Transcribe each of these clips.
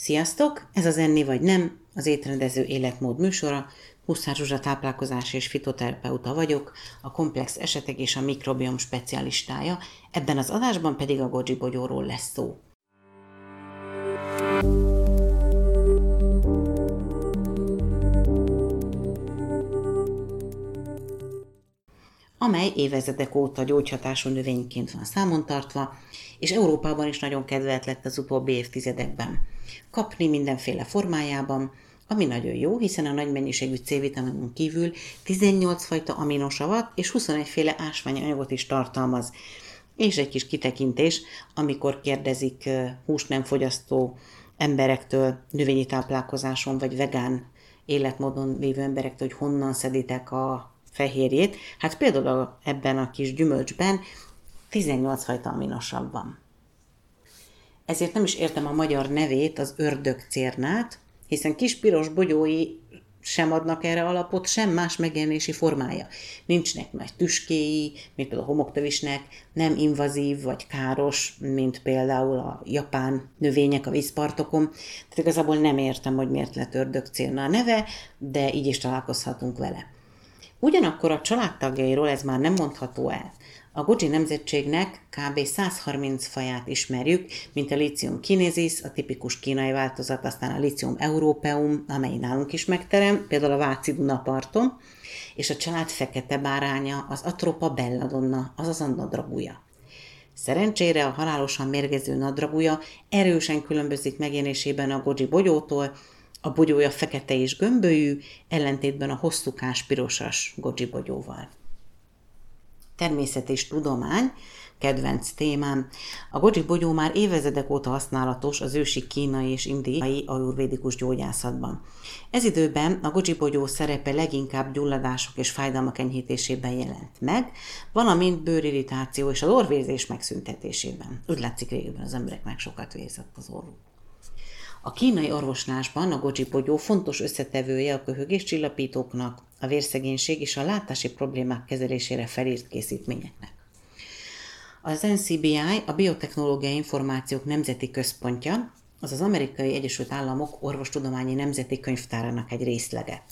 Sziasztok! Ez az Enni vagy Nem, az étrendező életmód műsora. Huszár Zsuzsa táplálkozás és fitoterapeuta vagyok, a komplex esetek és a mikrobiom specialistája, ebben az adásban pedig a goji bogyóról lesz szó. Amely évezredek óta gyógyhatású növényként van számon tartva, és Európában is nagyon kedvelt lett az utóbbi évtizedekben. Kapni mindenféle formájában, ami nagyon jó, hiszen a nagy mennyiségű C-vitaminon kívül 18 fajta aminosavat és 21 féle ásványi anyagot is tartalmaz. És egy kis kitekintés, amikor kérdezik húst nem fogyasztó emberektől növényi táplálkozáson vagy vegán életmódon lévő emberektől, hogy honnan szeditek a fehérjét, hát például ebben a kis gyümölcsben 18 fajta aminosav van. Ezért nem is értem a magyar nevét, az ördögcérnát, hiszen kis piros bogyói sem adnak erre alapot, sem más megjelenési formája. Nincsnek nagy tüskéi, mint például a homoktövisnek, nem invazív vagy káros, mint például a japán növények a vízpartokon. Tehát igazából nem értem, hogy miért lett ördögcérna a neve, de így is találkozhatunk vele. Ugyanakkor a családtagjairól ez már nem mondható el. A Goji nemzetségnek kb. 130 faját ismerjük, mint a Lithium kinesis, a tipikus kínai változat, aztán a Lithium europeum, amely nálunk is megterem, például a Váci Dunaparton, és a család fekete báránya, az Atropa belladonna, azaz a nadragúja. Szerencsére a halálosan mérgező nadragúja erősen különbözik megjelenésében a Goji bogyótól, a bogyója fekete és gömbölyű, ellentétben a hosszúkás pirosas goji bogyóval. Természet és tudomány, kedvenc témám. A goji bogyó már évezredek óta használatos az ősi kínai és indiai ajurvédikus gyógyászatban. Ez időben a goji bogyó szerepe leginkább gyulladások és fájdalmak enyhítésében jelent meg, valamint bőrirritáció és a orvérzés megszüntetésében. Úgy látszik régebben az embereknek sokat vérzett az orruk. A kínai orvoslásban a goji bogyó fontos összetevője a köhögés csillapítóknak, a vérszegénység és a látási problémák kezelésére felírt készítményeknek. Az NCBI a Biotechnológiai Információk Nemzeti Központja, az az Amerikai Egyesült Államok Orvostudományi Nemzeti Könyvtárának egy részlege.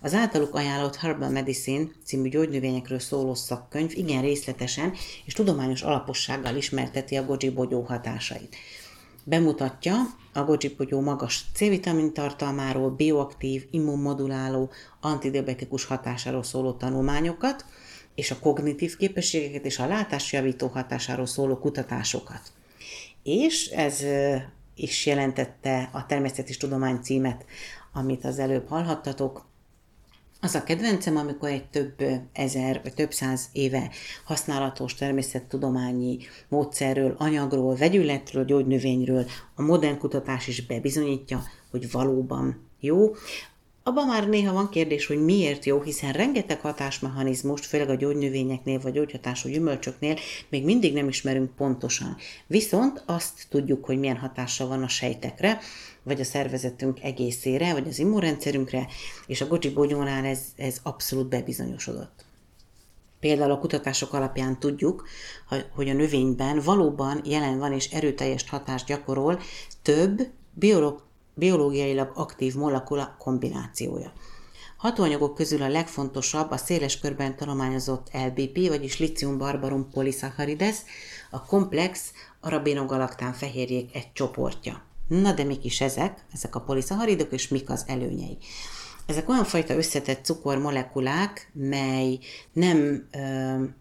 Az általuk ajánlott Herbal Medicine című gyógynövényekről szóló szakkönyv igen részletesen és tudományos alapossággal ismerteti a goji bogyó hatásait. Bemutatja a gojipogyó magas C-vitamin tartalmáról, bioaktív, immunmoduláló, antidiabetikus hatásáról szóló tanulmányokat, és a kognitív képességeket és a látásjavító hatásáról szóló kutatásokat. És ez is jelentette a természeti tudomány címet, amit az előbb hallhattatok, az a kedvencem, amikor egy több ezer vagy több száz éve használatos természettudományi módszerről, anyagról, vegyületről, gyógynövényről a modern kutatás is bebizonyítja, hogy valóban jó. Abban már néha van kérdés, hogy miért jó, hiszen rengeteg hatásmechanizmust, főleg a gyógynövényeknél vagy gyógyhatású gyümölcsöknél még mindig nem ismerünk pontosan. Viszont azt tudjuk, hogy milyen hatása van a sejtekre, vagy a szervezetünk egészére, vagy az immunrendszerünkre, és a gocsi bogyónál ez, ez abszolút bebizonyosodott. Például a kutatások alapján tudjuk, hogy a növényben valóban jelen van és erőteljes hatást gyakorol több biológiailag aktív molekula kombinációja. Hatóanyagok közül a legfontosabb a széles körben tanulmányozott LBP, vagyis litium barbarum polysaccharide, a komplex arabinogalaktán fehérjék egy csoportja. Na de mik is ezek, ezek a poliszaharidok, és mik az előnyei? Ezek olyan fajta összetett cukormolekulák, mely nem,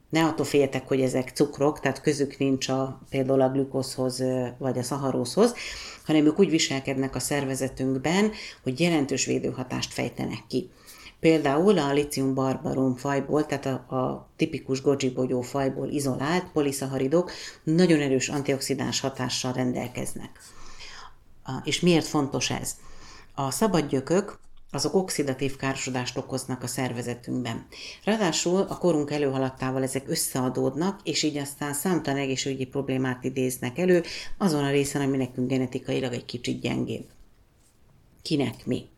ne attól féltek, hogy ezek cukrok, tehát közük nincs a, például a glükózhoz vagy a szaharózhoz, hanem ők úgy viselkednek a szervezetünkben, hogy jelentős védőhatást fejtenek ki. Például a litium barbarum fajból, tehát a, a tipikus bogyó fajból izolált poliszaharidok nagyon erős antioxidáns hatással rendelkeznek. És miért fontos ez? A szabad gyökök azok oxidatív károsodást okoznak a szervezetünkben. Ráadásul a korunk előhaladtával ezek összeadódnak, és így aztán számtalan egészségügyi problémát idéznek elő, azon a részen, ami nekünk genetikailag egy kicsit gyengébb. Kinek mi?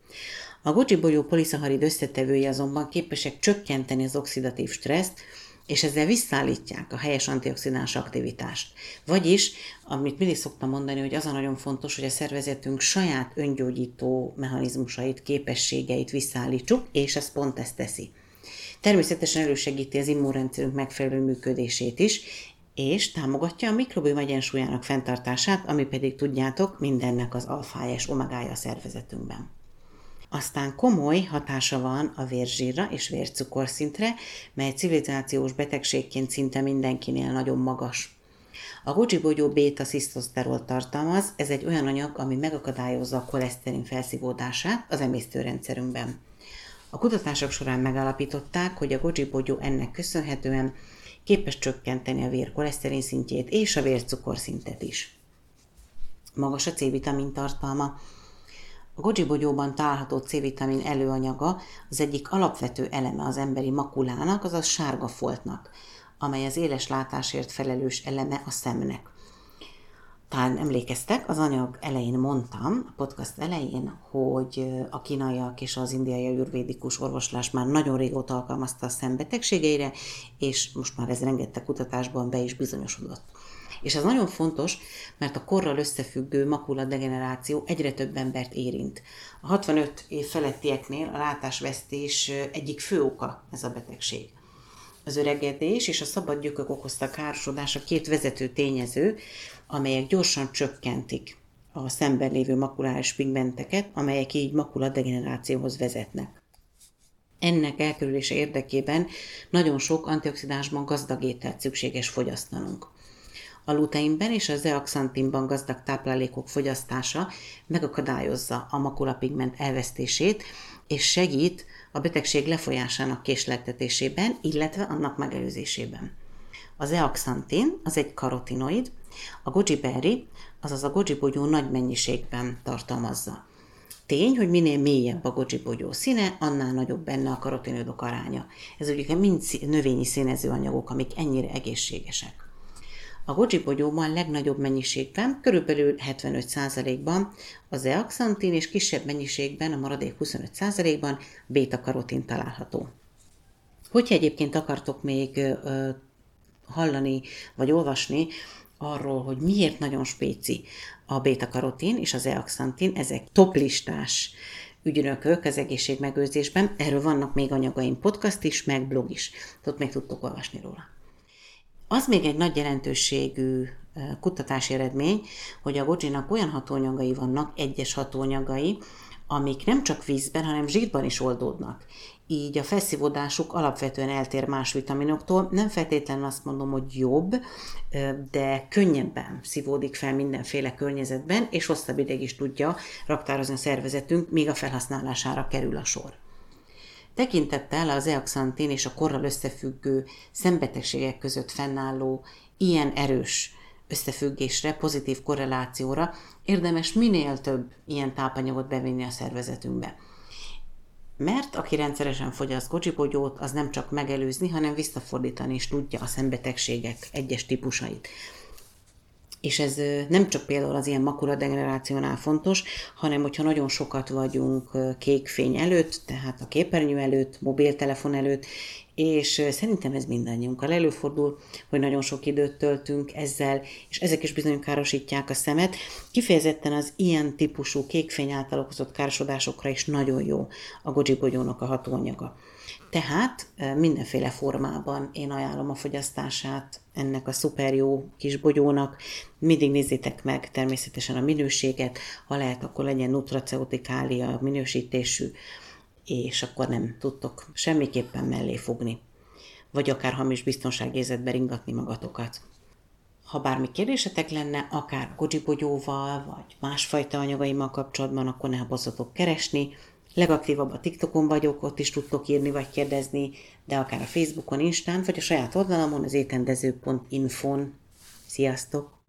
A goji bolyó poliszaharid összetevői azonban képesek csökkenteni az oxidatív stresszt, és ezzel visszaállítják a helyes antioxidáns aktivitást. Vagyis, amit mindig szoktam mondani, hogy az a nagyon fontos, hogy a szervezetünk saját öngyógyító mechanizmusait, képességeit visszaállítsuk, és ez pont ezt teszi. Természetesen elősegíti az immunrendszerünk megfelelő működését is, és támogatja a mikrobiom egyensúlyának fenntartását, ami pedig tudjátok, mindennek az alfája és omegája a szervezetünkben. Aztán komoly hatása van a vérzsírra és vércukorszintre, mely civilizációs betegségként szinte mindenkinél nagyon magas. A goji-bogyó béta szisztoszterol tartalmaz, ez egy olyan anyag, ami megakadályozza a koleszterin felszívódását az emésztőrendszerünkben. A kutatások során megállapították, hogy a goji-bogyó ennek köszönhetően képes csökkenteni a vér koleszterin szintjét és a vércukorszintet is. Magas a C-vitamin tartalma, a goji-bogyóban található C-vitamin előanyaga az egyik alapvető eleme az emberi makulának, azaz sárga foltnak, amely az éles látásért felelős eleme a szemnek. Talán emlékeztek, az anyag elején mondtam, a podcast elején, hogy a kínaiak és az indiai ajurvédikus orvoslás már nagyon régóta alkalmazta a szembetegségeire, és most már ez rengeteg kutatásban be is bizonyosodott. És ez nagyon fontos, mert a korral összefüggő makuladegeneráció egyre több embert érint. A 65 év felettieknél a látásvesztés egyik fő oka ez a betegség. Az öregedés és a szabad gyökök okozta károsodás a két vezető tényező, amelyek gyorsan csökkentik a szemben lévő makuláris pigmenteket, amelyek így makuladegenerációhoz vezetnek. Ennek elkerülése érdekében nagyon sok antioxidánsban gazdag ételt szükséges fogyasztanunk. A luteinben és a zeaxantinban gazdag táplálékok fogyasztása megakadályozza a makulapigment elvesztését, és segít a betegség lefolyásának késleltetésében, illetve annak megelőzésében. Az zeaxantin az egy karotinoid, a goji berry, azaz a goji bogyó nagy mennyiségben tartalmazza. Tény, hogy minél mélyebb a goji bogyó színe, annál nagyobb benne a karotinoidok aránya. Ez ugye mind növényi színező anyagok, amik ennyire egészségesek. A goji-bogyóban legnagyobb mennyiségben, körülbelül 75%-ban az zeaxantin és kisebb mennyiségben, a maradék 25%-ban beta-karotin található. Hogyha egyébként akartok még ö, hallani vagy olvasni arról, hogy miért nagyon spéci a beta-karotin és az zeaxantin, ezek toplistás ügynökök az egészségmegőrzésben, erről vannak még anyagaim podcast is, meg blog is, ott még tudtok olvasni róla. Az még egy nagy jelentőségű kutatási eredmény, hogy a gojinak olyan hatóanyagai vannak, egyes hatóanyagai, amik nem csak vízben, hanem zsírban is oldódnak. Így a felszívódásuk alapvetően eltér más vitaminoktól. Nem feltétlenül azt mondom, hogy jobb, de könnyebben szívódik fel mindenféle környezetben, és hosszabb ideig is tudja raktározni a szervezetünk, míg a felhasználására kerül a sor. Tekintettel az eaxantin és a korral összefüggő szembetegségek között fennálló ilyen erős összefüggésre, pozitív korrelációra érdemes minél több ilyen tápanyagot bevinni a szervezetünkbe. Mert aki rendszeresen fogyaszt kocsipogyót, az nem csak megelőzni, hanem visszafordítani is tudja a szembetegségek egyes típusait és ez nem csak például az ilyen makuladegenerációnál fontos, hanem hogyha nagyon sokat vagyunk kék fény előtt, tehát a képernyő előtt, mobiltelefon előtt, és szerintem ez mindannyiunkkal előfordul, hogy nagyon sok időt töltünk ezzel, és ezek is bizony károsítják a szemet. Kifejezetten az ilyen típusú kékfény által okozott károsodásokra is nagyon jó a goji a hatóanyaga. Tehát mindenféle formában én ajánlom a fogyasztását ennek a szuper jó kis bogyónak. Mindig nézzétek meg természetesen a minőséget, ha lehet, akkor legyen nutraceutikália minősítésű, és akkor nem tudtok semmiképpen mellé fogni, vagy akár hamis biztonságérzetbe ringatni magatokat. Ha bármi kérdésetek lenne, akár bogyóval, vagy másfajta anyagaimmal kapcsolatban, akkor ne habozzatok keresni, Legaktívabb a TikTokon vagyok, ott is tudtok írni vagy kérdezni, de akár a Facebookon, Instán, vagy a saját oldalamon, az étendező.infon. Sziasztok!